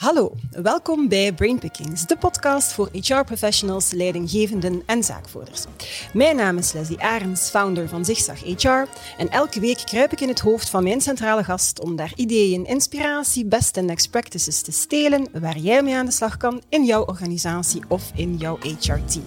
Hallo, welkom bij Brainpickings, de podcast voor HR-professionals, leidinggevenden en zaakvoerders. Mijn naam is Leslie Arends, founder van Zigzag HR. En elke week kruip ik in het hoofd van mijn centrale gast om daar ideeën, inspiratie, best en next practices te stelen waar jij mee aan de slag kan in jouw organisatie of in jouw HR-team.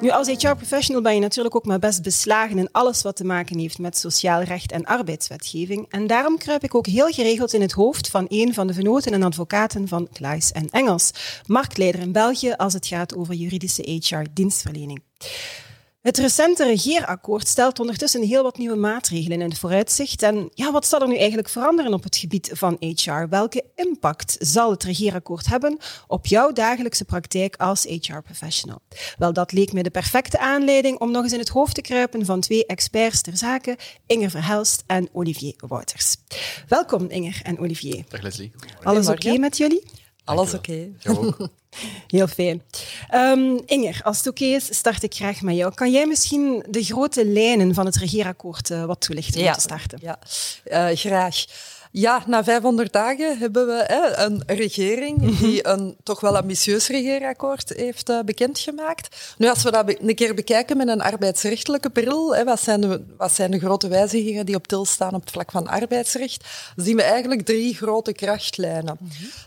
Nu, als HR-professional ben je natuurlijk ook maar best beslagen in alles wat te maken heeft met sociaal recht en arbeidswetgeving. En daarom kruip ik ook heel geregeld in het hoofd van een van de venoten en advocaten van Klaes en Engels, marktleider in België als het gaat over juridische HR-dienstverlening. Het recente regeerakkoord stelt ondertussen heel wat nieuwe maatregelen in het vooruitzicht. En ja, wat zal er nu eigenlijk veranderen op het gebied van HR? Welke impact zal het regeerakkoord hebben op jouw dagelijkse praktijk als HR-professional? Wel, dat leek me de perfecte aanleiding om nog eens in het hoofd te kruipen van twee experts ter zake, Inger Verhelst en Olivier Wouters. Welkom Inger en Olivier. Dag Leslie. Alles oké met jullie? Alles oké. Okay. Heel fijn. Um, Inger, als het oké is, start ik graag met jou. Kan jij misschien de grote lijnen van het regeerakkoord uh, wat toelichten ja, om te starten? Ja, uh, graag. Ja, na 500 dagen hebben we hè, een regering die een toch wel ambitieus regeerakkoord heeft uh, bekendgemaakt. Nu, als we dat een keer bekijken met een arbeidsrechtelijke bril, hè, wat, zijn de, wat zijn de grote wijzigingen die op til staan op het vlak van arbeidsrecht, zien we eigenlijk drie grote krachtlijnen.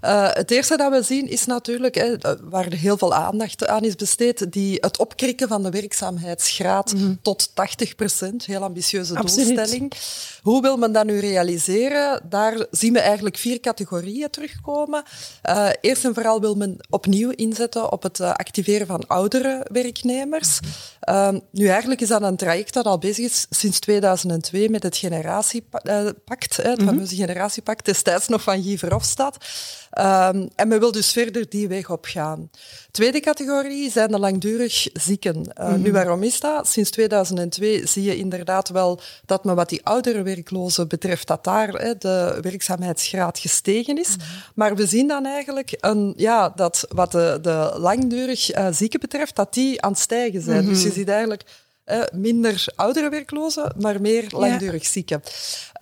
Uh, het eerste dat we zien is natuurlijk, hè, waar er heel veel aandacht aan is besteed, die, het opkrikken van de werkzaamheidsgraad mm -hmm. tot 80 procent. Heel ambitieuze Absoluut. doelstelling. Hoe wil men dat nu realiseren? Daar zien we eigenlijk vier categorieën terugkomen. Uh, eerst en vooral wil men opnieuw inzetten op het uh, activeren van oudere werknemers. Uh, nu, eigenlijk is dat een traject dat al bezig is sinds 2002 met het generatiepact, het mm -hmm. fameuze generatiepact, destijds nog van Guy Verhofstadt. Um, en men wil dus verder die weg op gaan. Tweede categorie zijn de langdurig zieken. Uh, mm -hmm. Nu, waarom is dat? Sinds 2002 zie je inderdaad wel dat men wat die oudere werklozen betreft, dat daar hè, de werkzaamheidsgraad gestegen is. Mm -hmm. Maar we zien dan eigenlijk een, ja, dat wat de, de langdurig uh, zieken betreft, dat die aan het stijgen zijn. Mm -hmm. Dus je ziet eigenlijk uh, minder oudere werklozen, maar meer langdurig zieken.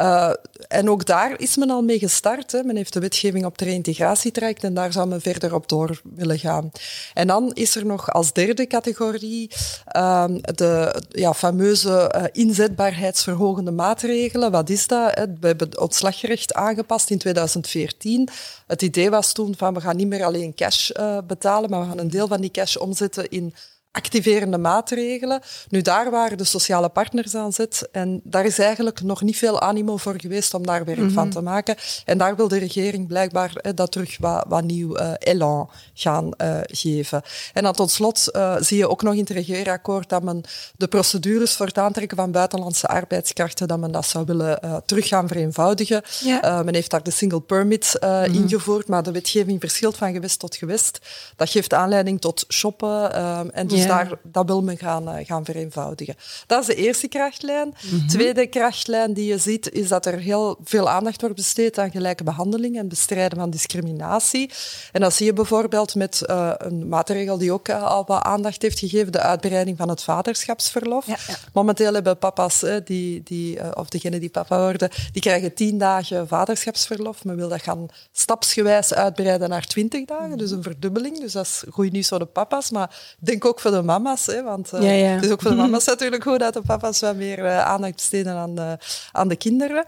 Uh, en ook daar is men al mee gestart. Hè. Men heeft de wetgeving op de reïntegratietraject en daar zou men verder op door willen gaan. En dan is er nog als derde categorie uh, de ja, fameuze uh, inzetbaarheidsverhogende maatregelen. Wat is dat? Hè? We hebben het ontslaggerecht aangepast in 2014. Het idee was toen van we gaan niet meer alleen cash betalen, maar we gaan een deel van die cash omzetten in activerende maatregelen. Nu, daar waren de sociale partners aan zet en daar is eigenlijk nog niet veel animo voor geweest om daar werk mm -hmm. van te maken. En daar wil de regering blijkbaar eh, dat terug wat, wat nieuw uh, elan gaan uh, geven. En dan tot slot zie je ook nog in het regeerakkoord dat men de procedures voor het aantrekken van buitenlandse arbeidskrachten, dat men dat zou willen terug gaan vereenvoudigen. Ja. men heeft daar de single permit mm -hmm. ingevoerd, maar de wetgeving verschilt van gewest tot gewest. Dat geeft aanleiding tot shoppen en dus ja. Daar, dat wil men gaan, uh, gaan vereenvoudigen. Dat is de eerste krachtlijn. De mm -hmm. tweede krachtlijn die je ziet, is dat er heel veel aandacht wordt besteed aan gelijke behandeling en bestrijden van discriminatie. En dat zie je bijvoorbeeld met uh, een maatregel die ook uh, al wat aandacht heeft gegeven, de uitbreiding van het vaderschapsverlof. Ja, ja. Momenteel hebben papa's, die, die, of degenen die papa worden, die krijgen tien dagen vaderschapsverlof. Men wil dat gaan stapsgewijs uitbreiden naar twintig dagen, dus een verdubbeling. Dus dat is goed nieuws voor de papa's, maar ik denk ook voor de mama's. Hè, want uh, ja, ja. het is ook voor de mama's natuurlijk goed dat de papa's wat meer uh, aandacht besteden aan de, aan de kinderen.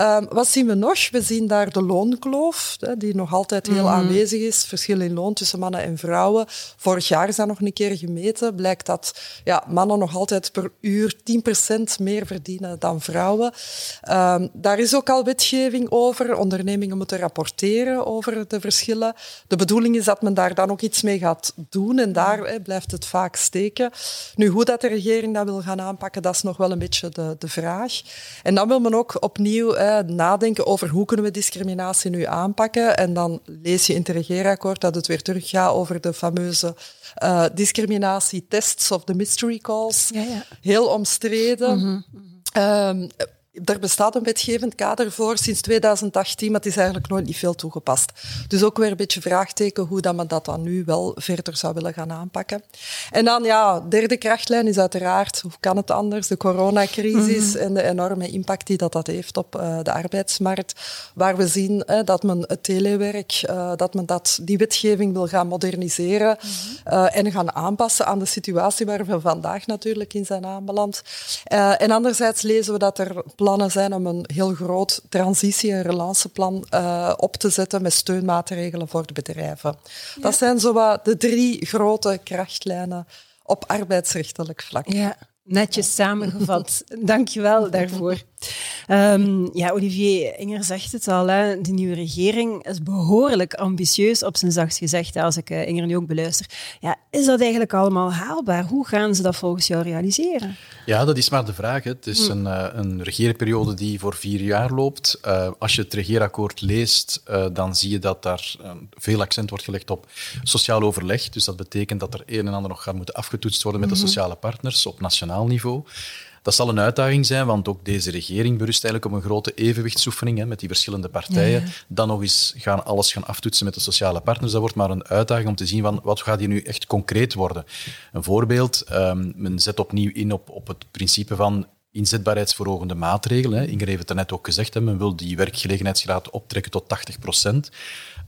Um, wat zien we nog? We zien daar de loonkloof, hè, die nog altijd heel mm. aanwezig is. Verschil in loon tussen mannen en vrouwen. Vorig jaar is dat nog een keer gemeten. Blijkt dat ja, mannen nog altijd per uur 10% meer verdienen dan vrouwen. Um, daar is ook al wetgeving over. Ondernemingen moeten rapporteren over de verschillen. De bedoeling is dat men daar dan ook iets mee gaat doen. En daar hè, blijft het vaak steken. Nu, hoe dat de regering dat wil gaan aanpakken, dat is nog wel een beetje de, de vraag. En dan wil men ook opnieuw eh, nadenken over hoe kunnen we discriminatie nu aanpakken. En dan lees je in het regeerakkoord dat het weer teruggaat over de fameuze uh, discriminatietests of de mystery calls. Ja, ja. Heel omstreden. Mm -hmm. um, er bestaat een wetgevend kader voor sinds 2018, maar het is eigenlijk nooit niet veel toegepast. Dus ook weer een beetje vraagteken hoe dat men dat dan nu wel verder zou willen gaan aanpakken. En dan, ja, derde krachtlijn is uiteraard, hoe kan het anders, de coronacrisis mhm. en de enorme impact die dat, dat heeft op uh, de arbeidsmarkt, waar we zien uh, dat men het telewerk, uh, dat men dat, die wetgeving wil gaan moderniseren mm -hmm. en gaan aanpassen aan de situatie waar we vandaag natuurlijk in zijn aanbeland. en anderzijds lezen we dat er plannen zijn om een heel groot transitie- en relanceplan uh, op te zetten met steunmaatregelen voor de bedrijven. Dat zijn zo de drie grote krachtlijnen op arbeidsrechtelijk vlak. Ja, netjes samengevat. Dank je wel daarvoor. Um, ja, Olivier Inger zegt het al, hè. de nieuwe regering is behoorlijk ambitieus, op zijn zachtst gezegd, als ik uh, Inger nu ook beluister. Ja, is dat eigenlijk allemaal haalbaar? Hoe gaan ze dat volgens jou realiseren? Ja, dat is maar de vraag. Hè. Het is hm. een, uh, een regeerperiode die voor vier jaar loopt. Uh, als je het regeerakkoord leest, dan zie je dat daar veel accent wordt gelegd op sociaal overleg. Dus dat betekent dat er een en ander nog gaat moeten afgetoetst worden met de mhm. sociale partners op nationaal niveau. Dat zal een uitdaging zijn, want ook deze regering berust eigenlijk op een grote evenwichtsoefening hè, met die verschillende partijen. Dan nog eens gaan alles gaan aftoetsen met de sociale partners. Dat wordt maar een uitdaging om te zien van wat gaat hier nu echt concreet worden. Een voorbeeld, um, men zet opnieuw in op, op het principe van inzetbaarheidsverhogende maatregelen. Inger heeft het net ook gezegd, hè, men wil die werkgelegenheidsgraad optrekken tot 80 procent.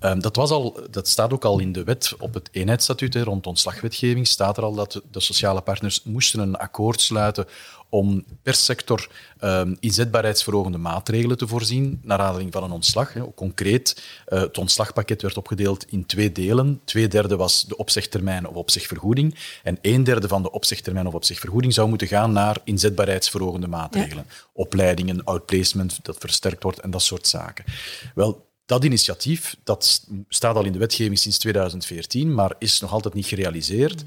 Um, dat, was al, dat staat ook al in de wet op het eenheidsstatuut rond ontslagwetgeving. Staat er al dat de sociale partners moesten een akkoord sluiten om per sector um, inzetbaarheidsverhogende maatregelen te voorzien, naar aanleiding van een ontslag. Hè. Concreet, uh, het ontslagpakket werd opgedeeld in twee delen. Twee derde was de opzegtermijn of opzegvergoeding. En een derde van de opzegtermijn of opzegvergoeding zou moeten gaan naar inzetbaarheidsverhogende maatregelen. Opleidingen, outplacement, dat versterkt wordt en dat soort zaken. Wel, dat initiatief dat staat al in de wetgeving sinds 2014, maar is nog altijd niet gerealiseerd.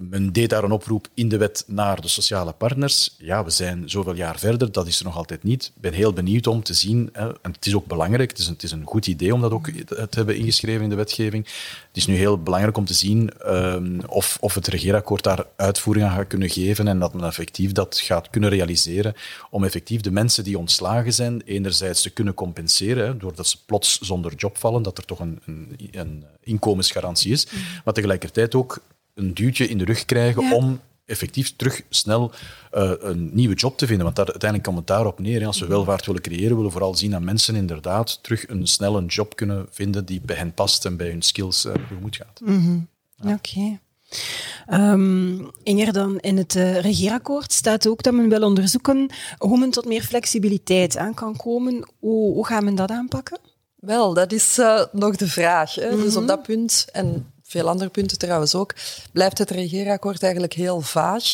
Men deed daar een oproep in de wet naar de sociale partners. Ja, we zijn zoveel jaar verder, dat is er nog altijd niet. Ik ben heel benieuwd om te zien, hè, en het is ook belangrijk, het is, een, het is een goed idee om dat ook te hebben ingeschreven in de wetgeving. Het is nu heel belangrijk om te zien um, of, of het regeerakkoord daar uitvoering aan gaat kunnen geven en dat men effectief dat gaat kunnen realiseren om effectief de mensen die ontslagen zijn, enerzijds te kunnen compenseren, hè, doordat ze plots zonder job vallen, dat er toch een, een, een inkomensgarantie is, mm. maar tegelijkertijd ook een duwtje in de rug krijgen om effectief terug snel uh, een nieuwe job te vinden. Want daar, uiteindelijk komt het daarop neer. Hè. Als we mhm. welvaart willen creëren, willen we vooral zien dat mensen inderdaad terug een snelle job kunnen vinden die bij hen past en bij hun skills uh, tegemoet gaat. Mm -hmm. ja. Oké. Okay. Um, Inger, dan in het uh, regeerakkoord staat ook dat men wil onderzoeken hoe men tot meer flexibiliteit aan kan komen. Hoe, hoe gaat men dat aanpakken? Wel, dat is uh, nog de vraag. Hè? Mm -hmm. Dus op mhm. dat punt, en veel andere punten trouwens ook, blijft het regeerakkoord eigenlijk heel vaag.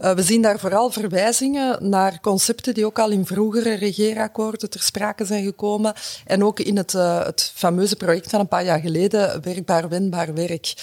Uh, we zien daar vooral verwijzingen naar concepten die ook al in vroegere regeerakkoorden ter sprake zijn gekomen en ook in het, uh, het fameuze project van een paar jaar geleden, Werkbaar Wendbaar Werk.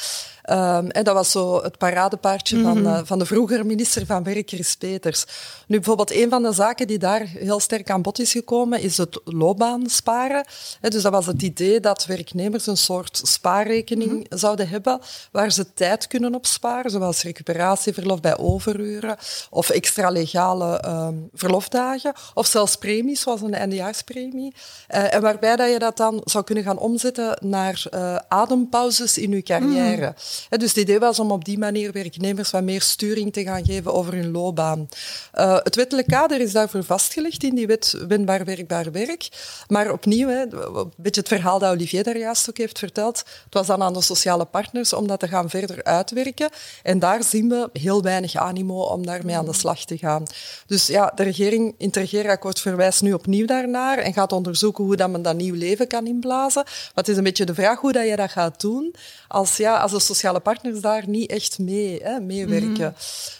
Um, en dat was zo het paradepaardje van, uh, van de vroegere minister van Werk, Chris Peters. Nu, bijvoorbeeld, een van de zaken die daar heel sterk aan bod is gekomen, is het loopbaansparen. He, dus dat was het idee dat werknemers een soort spaarrekening mm -hmm. zouden hebben, waar ze tijd kunnen opsparen, zoals recuperatieverlof bij overuren, of extra legale um, verlofdagen, of zelfs premies, zoals een eindejaarspremie. Uh, en waarbij dat je dat dan zou kunnen gaan omzetten naar uh, adempauzes in je carrière. Mm dus het idee was om op die manier werknemers wat meer sturing te gaan geven over hun loopbaan. Uh, het wettelijk kader is daarvoor vastgelegd in die wet Wendbaar Werkbaar Werk. Maar opnieuw, hè, een beetje het verhaal dat Olivier daar juist ook heeft verteld, het was dan aan de sociale partners om dat te gaan verder uitwerken. En daar zien we heel weinig animo om daarmee aan de slag te gaan. Dus ja, de regering in het regeerakkoord verwijst nu opnieuw daarnaar en gaat onderzoeken hoe dat men dat nieuw leven kan inblazen. Het is een beetje de vraag hoe dat je dat gaat doen als, ja, als de sociale partners daar niet echt mee hè, meewerken. Mm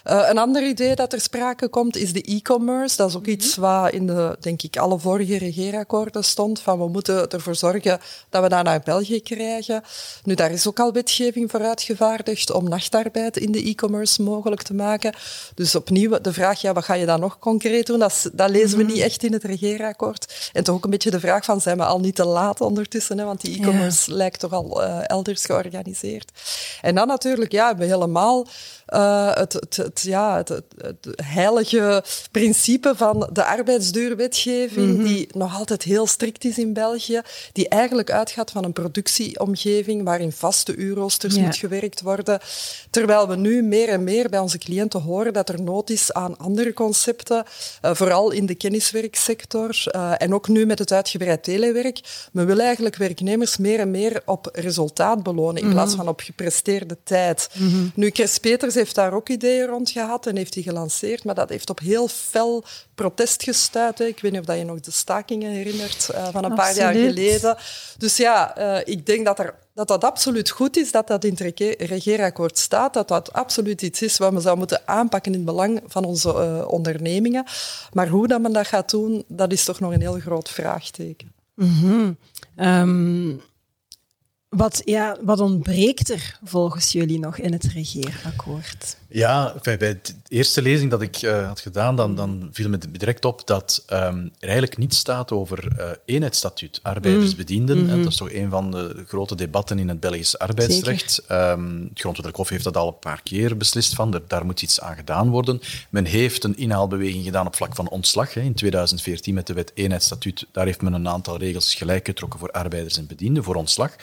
uh, een ander idee dat er sprake komt is de e-commerce. Dat is ook mm -hmm. iets wat in de, denk ik, alle vorige regeerakkoorden stond. Van we moeten ervoor zorgen dat we dat naar België krijgen. Nu, daar is ook al wetgeving voor uitgevaardigd om nachtarbeid in de e-commerce mogelijk te maken. Dus opnieuw de vraag, ja, wat ga je dan nog concreet doen? Dat, dat lezen we mm -hmm. niet echt in het regeerakkoord. En toch ook een beetje de vraag van, zijn we al niet te laat ondertussen? Hè? Want die e-commerce ja. lijkt toch al uh, elders georganiseerd. En dan natuurlijk, ja, hebben we helemaal uh, het, het, het, ja, het, het, heilige principe van de arbeidsduurwetgeving, mm -hmm. die nog altijd heel strikt is in België, die eigenlijk uitgaat van een productieomgeving waarin vaste uurroosters ja. moet gewerkt worden. Terwijl we nu meer en meer bij onze cliënten horen dat er nood is aan andere concepten, uh, vooral in de kenniswerksector uh, en ook nu met het uitgebreid telewerk. Men wil eigenlijk werknemers meer en meer op resultaat belonen in mm -hmm. plaats van op gepresteerde tijd. Mm -hmm. Nu, Chris Peters heeft daar ook ideeën rond gehad en heeft die gelanceerd, maar dat heeft op heel fel protest gestuit. Ik weet niet of dat je nog de stakingen herinnert uh, van een absoluut. paar jaar geleden. Dus ja, uh, ik denk dat, er, dat dat absoluut goed is dat dat in het regeerakkoord staat, dat dat absoluut iets is wat we zouden moeten aanpakken in het belang van onze uh, ondernemingen. Maar hoe dat men dat gaat doen, dat is toch nog een heel groot vraagteken. Mm -hmm. um wat, ja, wat ontbreekt er volgens jullie nog in het regeerakkoord? Ja, bij de eerste lezing dat ik uh, had gedaan, dan, dan viel me direct op dat um, er eigenlijk niet staat over uh, eenheidsstatuut, arbeidersbedienden. Mm -hmm. Dat is toch een van de grote debatten in het Belgisch arbeidsrecht. Um, het Grondwettelijk Hof heeft dat al een paar keer beslist van, er, daar moet iets aan gedaan worden. Men heeft een inhaalbeweging gedaan op vlak van ontslag. Hè. In 2014 met de wet eenheidsstatuut, daar heeft men een aantal regels gelijk getrokken voor arbeiders en bedienden, voor ontslag.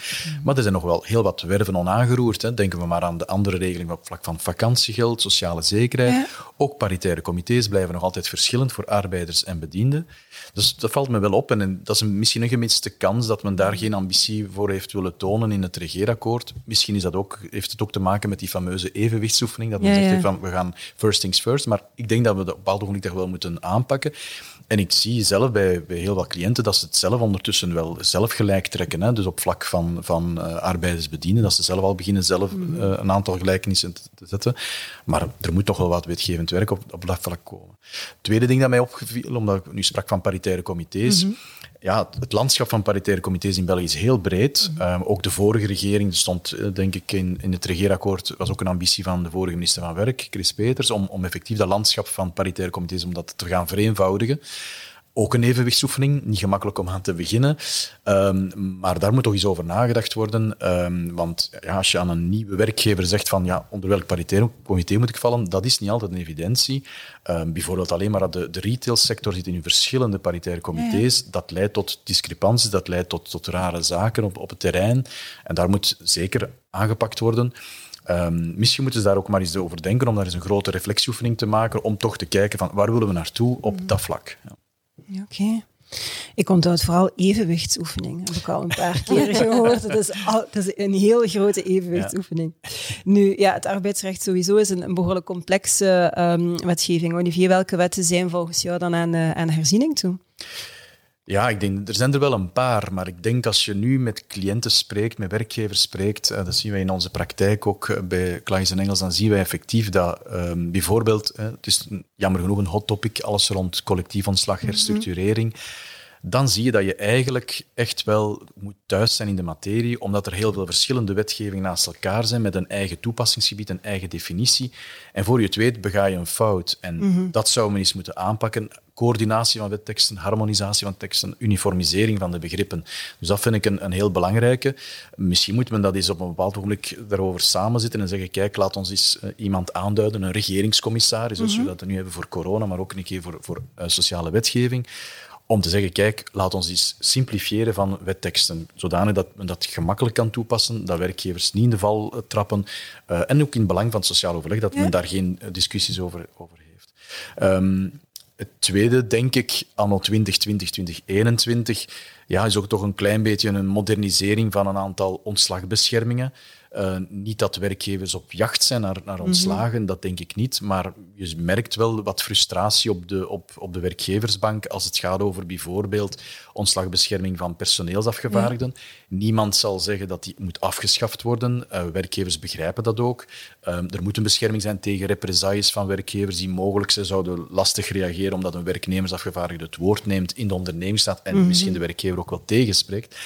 Maar er zijn nog wel heel wat werven onaangeroerd. Hè. Denken we maar aan de andere regeling op vlak van vakantiegeld sociale zekerheid. Ja. Ook paritaire comité's blijven nog altijd verschillend voor arbeiders en bedienden. Dus dat valt me wel op. En dat is een, misschien een gemiste kans dat men daar geen ambitie voor heeft willen tonen in het regeerakkoord. Misschien is dat ook, heeft het ook te maken met die fameuze evenwichtsoefening. Dat men ja, zegt ja. van we gaan first things first. Maar ik denk dat we dat op bepaalde ogenblik wel moeten aanpakken. En ik zie zelf bij, bij heel wat cliënten dat ze het zelf ondertussen wel zelf gelijk trekken. Hè? Dus op vlak van, van uh, arbeiders bedienen, dat ze zelf al beginnen zelf uh, een aantal gelijkenissen te, te, zetten. Maar er moet toch wel wat wetgevend werk op, op dat vlak komen. Tweede ding dat mij opgeviel, omdat ik nu sprak van paritaire comité's. Mm -hmm. Ja, het landschap van paritaire comité's in België is heel breed. Mm -hmm. um, ook de vorige regering, stond denk ik in, in het regeerakkoord, was ook een ambitie van de vorige minister van Werk, Chris Peters, om, om effectief dat landschap van paritaire comité's om dat te gaan vereenvoudigen ook een evenwichtsoefening. Niet gemakkelijk om aan te beginnen. Um, maar daar moet toch eens over nagedacht worden. Um, want ja, als je aan een nieuwe werkgever zegt van ja, onder welk paritair comité moet ik vallen, dat is niet altijd een evidentie. Um, bijvoorbeeld alleen maar de, de retailsector zit in verschillende paritaire comité's. Ja. Dat leidt tot discrepanties, dat leidt tot, tot rare zaken op, op het terrein. En daar moet zeker aangepakt worden. Um, misschien moeten ze daar ook maar eens over denken, om daar eens een grote reflectieoefening te maken, om toch te kijken van waar willen we naartoe op mm. dat vlak. Ja. Oké. Okay. Ik onthoud vooral evenwichtsoefening. Heb ik al een paar keer gehoord. Het is, al, is een heel grote evenwichtsoefening. Ja. Nu, ja, het arbeidsrecht sowieso is een, een behoorlijk complexe um, wetgeving. Olivier, welke wetten zijn volgens jou dan aan, uh, aan herziening toe? Ja, ik denk, er zijn er wel een paar, maar ik denk als je nu met cliënten spreekt, met werkgevers spreekt, uh, dat zien wij in onze praktijk ook bij Clients in Engels, dan zien wij effectief dat um, bijvoorbeeld, uh, het is jammer genoeg een hot topic, alles rond collectief ontslag, herstructurering, mm -hmm dan zie je dat je eigenlijk echt wel moet thuis zijn in de materie, omdat er heel veel verschillende wetgevingen naast elkaar zijn met een eigen toepassingsgebied, een eigen definitie. En voor je het weet bega je een fout. En mm -hmm. dat zou men eens moeten aanpakken. Coördinatie van wetteksten, harmonisatie van teksten, uniformisering van de begrippen. Dus dat vind ik een, een heel belangrijke. Misschien moet men dat eens op een bepaald ogenblik daarover samenzitten en zeggen, kijk, laat ons eens uh, iemand aanduiden, een regeringscommissaris, zoals mm -hmm. we dat nu hebben voor corona, maar ook een keer voor, voor uh, sociale wetgeving om te zeggen, kijk, laat ons eens simplifiëren van wetteksten, zodanig dat men dat gemakkelijk kan toepassen, dat werkgevers niet in de val trappen, uh, en ook in het belang van het sociaal overleg, dat ja. men daar geen discussies over, over heeft. Um, het tweede, denk ik, anno 2020, 2021, ja, is ook toch een klein beetje een modernisering van een aantal ontslagbeschermingen. Uh, niet dat werkgevers op jacht zijn naar, naar ontslagen, mm -hmm. dat denk ik niet. Maar je merkt wel wat frustratie op de, op, op de werkgeversbank als het gaat over bijvoorbeeld ontslagbescherming van personeelsafgevaardigden. Ja. Niemand zal zeggen dat die moet afgeschaft worden. Uh, werkgevers begrijpen dat ook. Uh, er moet een bescherming zijn tegen represailles van werkgevers die mogelijk zijn, zouden lastig reageren omdat een werknemersafgevaardigde het woord neemt in de ondernemingsstaat en mm -hmm. misschien de werkgever ook wel tegenspreekt.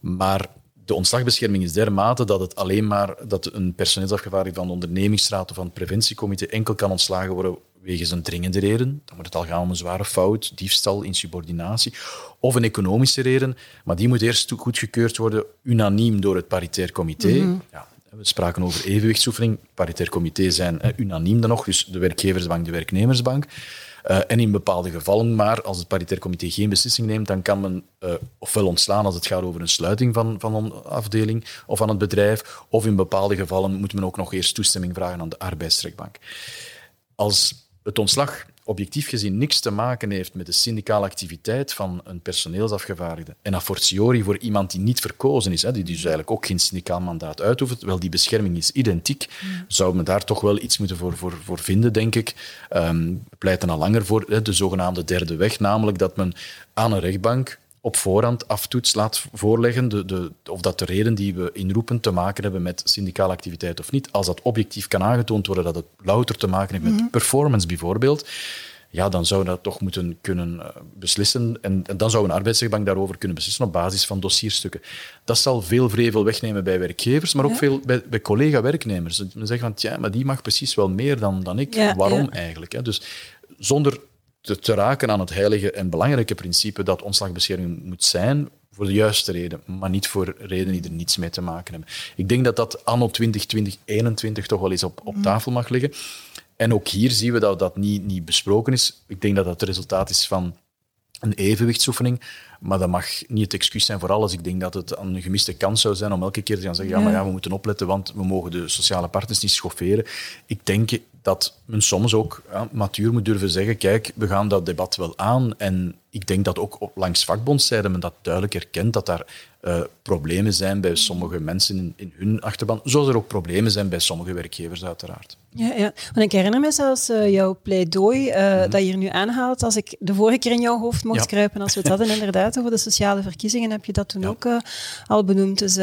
Maar de ontslagbescherming is dermate dat het alleen maar dat een personeelsafgevaardigde van de ondernemingsraad of van het preventiecomité enkel kan ontslagen worden wegens een dringende reden. Dan moet het al gaan om een zware fout, diefstal, insubordinatie. Of een economische reden, maar die moet eerst goedgekeurd worden unaniem door het paritair comité. Mm -hmm. ja, We spraken over evenwichtsoefening. Paritair comité zijn unaniem dan nog, dus de werkgeversbank, de werknemersbank. Uh, en in bepaalde gevallen, maar als het paritair comité geen beslissing neemt, dan kan men uh, ofwel ontslaan als het gaat over een sluiting van, van een afdeling of van het bedrijf, of in bepaalde gevallen moet men ook nog eerst toestemming vragen aan de arbeidstrekbank. Als het ontslag objectief gezien niks te maken heeft met de syndicale activiteit van een personeelsafgevaardigde. En a fortiori voor iemand die niet verkozen is, hè, die dus eigenlijk ook geen syndicaal mandaat uitoefent, wel die bescherming is identiek, zou men daar toch wel iets moeten voor, voor, voor vinden, denk ik. Um, pleiten al langer voor hè, de zogenaamde derde weg, namelijk dat men aan een rechtbank op voorhand aftoets laat voorleggen de, de, of dat de reden die we inroepen te maken hebben met syndicale activiteit of niet. Als dat objectief kan aangetoond worden dat het louter te maken heeft met mhm. performance bijvoorbeeld, ja, dan zou dat toch moeten kunnen eh, beslissen. En, en, dan zou een arbeidsrechtbank daarover kunnen beslissen op basis van dossierstukken. Dat zal veel vrevel wegnemen bij werkgevers, maar ook veel bij, bij collega-werknemers. Men zegt van, ja, maar die mag precies wel meer dan, dan ik. Waarom eigenlijk? Hè? Dus zonder te, te, raken aan het heilige en belangrijke principe dat ontslagbescherming moet zijn voor de juiste reden, maar niet voor redenen die er niets mee te maken hebben. Ik denk dat dat anno 2020, 2021 toch wel eens op, op tafel mag liggen. En ook hier zien we dat dat niet, niet besproken is. Ik denk dat dat het resultaat is van een evenwichtsoefening. Maar dat mag niet het excuus zijn voor alles. Ik denk dat het een gemiste kans zou zijn om elke keer te gaan zeggen: ja, maar ja, we moeten opletten, want we mogen de sociale partners niet schofferen. Ik denk dat men soms ook ja, matuur moet durven zeggen: kijk, we gaan dat debat wel aan. En ik denk dat ook langs vakbondzijde men dat duidelijk herkent, dat daar uh, problemen zijn bij sommige mensen in, in, hun achterban, zoals er ook problemen zijn bij sommige werkgevers, uiteraard. Ja, ja. Want ik herinner me zelfs uh, jouw pleidooi uh, mm dat je hier nu aanhaalt. Als ik de vorige keer in jouw hoofd mocht kruipen, als we het hadden inderdaad over de sociale verkiezingen, heb je dat toen ook al benoemd. Dus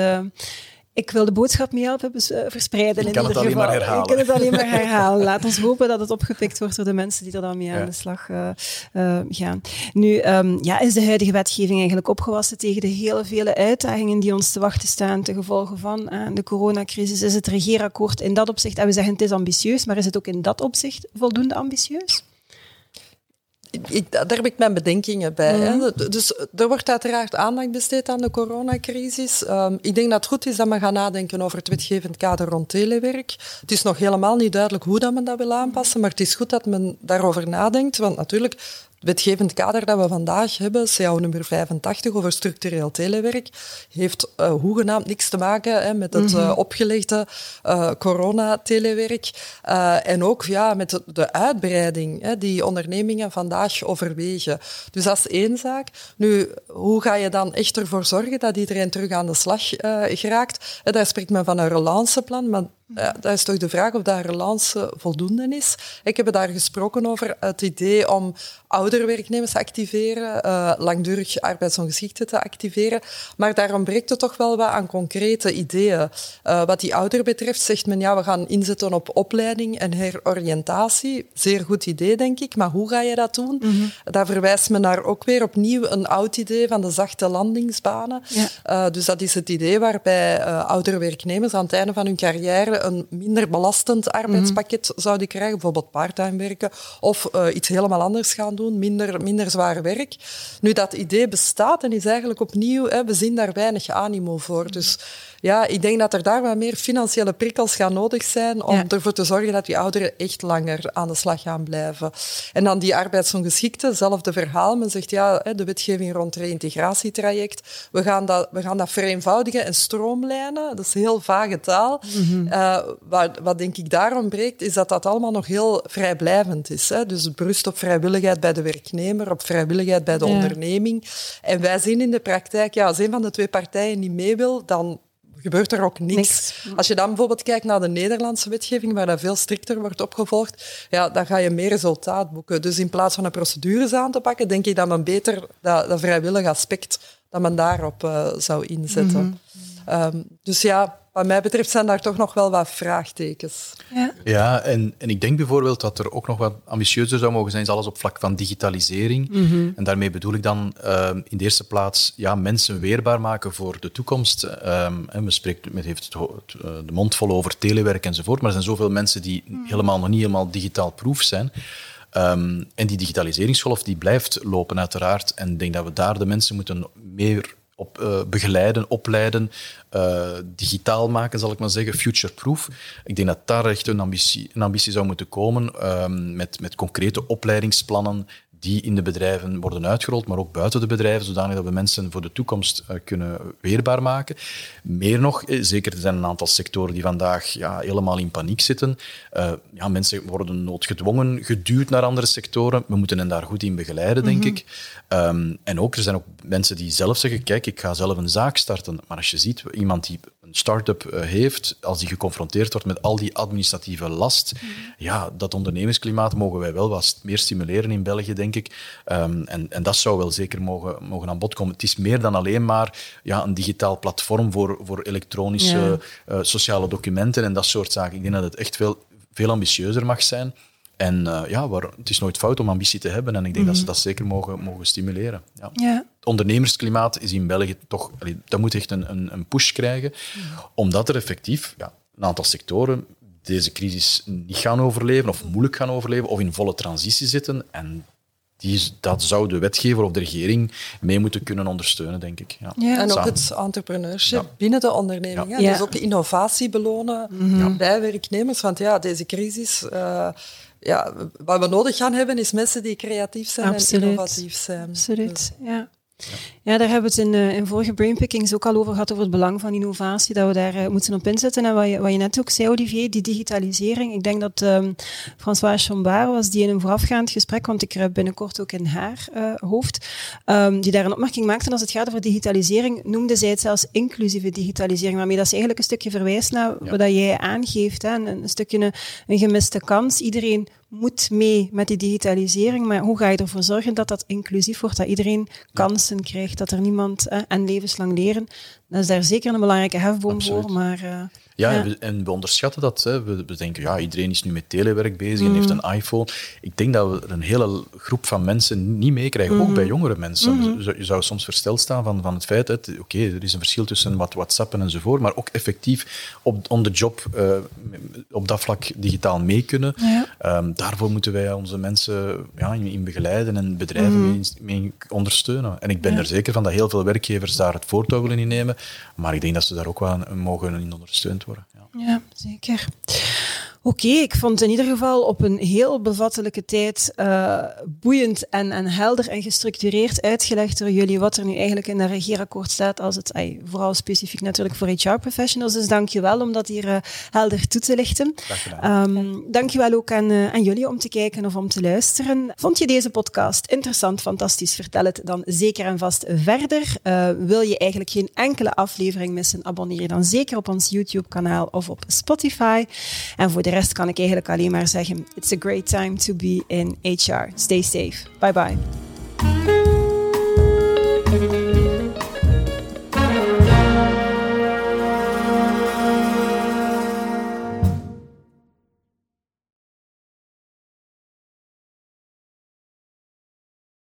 ik wil de boodschap mee helpen eh, verspreiden. Ik kan het alleen geval. maar herhalen. Ik kan het alleen maar herhalen. Laat ons hopen dat het opgepikt wordt door de mensen die er dan mee aan de slag uh, uh, gaan. Nu, um, ja, is de huidige wetgeving eigenlijk opgewassen tegen de hele vele uitdagingen die ons te wachten staan ten gevolge van uh, de coronacrisis? Is het regeerakkoord in dat opzicht, en we zeggen het is ambitieus, maar is het ook in dat opzicht voldoende ambitieus? Ik, daar heb ik mijn bedenkingen bij. Hè. Mhm. Dus er wordt uiteraard aandacht besteed aan de coronacrisis. Um, ik denk dat het goed is dat we gaan nadenken over het wetgevend kader rond telewerk. Het is nog helemaal niet duidelijk hoe dat men dat wil aanpassen, maar het is goed dat men daarover nadenkt. Want natuurlijk, wetgevend kader dat we vandaag hebben, CAO nummer 85 over structureel telewerk, heeft uh, hoegenaamd niks te maken hè, met het uh, opgelegde uh, corona-telewerk. en ook ja, met de, uitbreiding hè, die ondernemingen vandaag overwegen. Dus dat is één zaak. Nu, hoe ga je dan echt ervoor zorgen dat iedereen terug aan de slag geraakt? daar spreekt men van een relanceplan, maar ja, dat is toch de vraag of dat relance voldoende is. Ik heb daar gesproken over het idee om oudere werknemers te activeren, uh, langdurig arbeidsongeschikten te activeren. Maar daar ontbreekt het toch wel wat aan concrete ideeën. Uh, wat die ouderen betreft zegt men, ja, we gaan inzetten op opleiding en heroriëntatie. Zeer goed idee, denk ik. Maar hoe ga je dat doen? Mm Daar verwijst men naar ook weer opnieuw een oud idee van de zachte landingsbanen. Ja. Uh, dus dat is het idee waarbij oudere werknemers aan het einde van hun carrière een minder belastend arbeidspakket mm zouden krijgen, bijvoorbeeld parttime werken, of uh, iets helemaal anders gaan doen, minder, minder zwaar werk. Nu, dat idee bestaat en is eigenlijk opnieuw, hè, we zien daar weinig animo voor. Dus ja, ik denk dat er daar wat meer financiële prikkels gaan nodig zijn om ervoor te zorgen dat die ouderen echt langer aan de slag gaan blijven. En dan die arbeidsongeschikte, hetzelfde verhaal. Men zegt ja, de wetgeving rond reïntegratietraject, we gaan dat, we gaan dat vereenvoudigen en stroomlijnen. Dat is heel vage taal. Mm wat, wat, denk ik daarom breekt, is dat dat allemaal nog heel vrijblijvend is. Hè. Dus het berust op vrijwilligheid bij de werknemer, op vrijwilligheid bij de onderneming. En wij zien in de praktijk, ja, als een van de twee partijen niet mee wil, dan gebeurt er ook niks. Als je dan bijvoorbeeld kijkt naar de Nederlandse wetgeving, waar dat veel strikter wordt opgevolgd, ja, dan ga je meer resultaat boeken. Dus in plaats van de procedures aan te pakken, denk ik dat men beter dat, dat vrijwillig aspect, dat men daarop uh, zou inzetten. Mhm. um, dus ja, wat mij betreft zijn daar toch nog wel wat vraagtekens. Ja, ja en, en ik denk bijvoorbeeld dat er ook nog wat ambitieuzer zou mogen zijn, is alles op vlak van digitalisering. Mhm. En daarmee bedoel ik dan uh, in de eerste plaats ja, mensen weerbaar maken voor de toekomst. Um, en men spreekt, men heeft het, eh, de mond vol over telewerk enzovoort, maar er zijn zoveel mensen die mhm. helemaal nog niet helemaal digitaal proef zijn. Um, en die digitaliseringsgolf die blijft lopen uiteraard. En ik denk dat we daar de mensen moeten meer op, uh, begeleiden, opleiden, uh, digitaal maken, zal ik maar zeggen, future-proof. Ik denk dat daar echt een ambitie, een ambitie zou moeten komen um, met, met concrete opleidingsplannen die in de bedrijven worden uitgerold, maar ook buiten de bedrijven, zodanig dat we mensen voor de toekomst uh, kunnen weerbaar maken. Meer nog, eh, zeker er zijn een aantal sectoren die vandaag ja, helemaal in paniek zitten. Uh, ja, mensen worden noodgedwongen geduwd naar andere sectoren. We moeten hen daar goed in begeleiden, denk mm -hmm. ik. Um, en ook, er zijn ook mensen die zelf zeggen, kijk, ik ga zelf een zaak starten. Maar als je ziet, iemand die start-up uh, heeft, als die geconfronteerd wordt met al die administratieve last, mm -hmm. ja, dat ondernemingsklimaat mogen wij wel wat meer stimuleren in België, denk ik. Um, en, en dat zou wel zeker mogen, mogen aan bod komen. Het is meer dan alleen maar ja, een digitaal platform voor, voor elektronische ja. uh, sociale documenten en dat soort zaken. Ik denk dat het echt veel, veel ambitieuzer mag zijn. En uh, ja, waar, het is nooit fout om ambitie te hebben. En ik denk mm -hmm. dat ze dat zeker mogen, mogen stimuleren. Ja. ja. Het ondernemersklimaat is in België toch... Allee, dat moet echt een, een, een push krijgen. Mm. Omdat er effectief ja, een aantal sectoren deze crisis niet gaan overleven of moeilijk gaan overleven of in volle transitie zitten. En die, dat zou de wetgever of de regering mee moeten kunnen ondersteunen, denk ik. Ja. Ja. En ook het entrepreneurship ja. binnen de onderneming. Dus ook innovatie belonen -hmm. bij werknemers. Want ja, deze crisis... Uh, ja, wat we nodig gaan hebben, is mensen die creatief zijn Absoluut. en innovatief zijn. Absoluut, dus. ja. Ja. daar hebben we het in, uh, in vorige Brainpickings ook al over gehad, over het belang van innovatie, dat we daar uh, moeten op inzetten. En wat je, wat je net ook zei, Olivier, die digitalisering. Ik denk dat um, François Chambard was die in een voorafgaand gesprek, want ik kruip binnenkort ook in haar uh, hoofd, um, die daar een opmerking maakte. Als het gaat over digitalisering, noemde zij het zelfs inclusieve digitalisering, waarmee dat ze eigenlijk een stukje verwijst naar ja. wat jij aangeeft. Hè? Een, een stukje een, een gemiste kans. Iedereen moet mee met die digitalisering, maar hoe ga je ervoor zorgen dat dat inclusief wordt, dat iedereen kansen krijgt, dat er niemand eh, en levenslang leren? Dat is daar zeker een belangrijke hefboom Absoluut. voor, maar... Uh, ja, ja. En, we, en, we, onderschatten dat. Hè. We, we, denken, ja, iedereen is nu met telewerk bezig mm. en heeft een iPhone. Ik denk dat we een hele groep van mensen niet meekrijgen, mm. ook bij jongere mensen. Mm. Je zou soms versteld staan van, van het feit, oké, okay, er is een verschil tussen wat WhatsAppen enzovoort, maar ook effectief op on the job uh, op dat vlak digitaal mee kunnen. Ja. Um, daarvoor moeten wij onze mensen ja, in, in begeleiden en bedrijven mee, mee, ondersteunen. En ik ben ja. er zeker van dat heel veel werkgevers daar het voortouw willen innemen, maar ik denk dat ze daar ook wel mogen in ondersteund worden. Ja, ja zeker. Oké, okay, ik vond in ieder geval op een heel bevattelijke tijd uh, boeiend en, en helder en gestructureerd uitgelegd door jullie wat er nu eigenlijk in dat regeerakkoord staat, als het ay, vooral specifiek natuurlijk voor HR-professionals. Dus dank je wel om dat hier uh, helder toe te lichten. Um, dank je wel ook aan, uh, aan jullie om te kijken of om te luisteren. Vond je deze podcast interessant, fantastisch? Vertel het dan zeker en vast verder. wil je eigenlijk geen enkele aflevering missen? Abonneer je dan zeker op ons YouTube-kanaal of op Spotify. En voor de rest kan ik eigenlijk alleen maar zeggen: It's a great time to be in HR. Stay safe. Bye bye.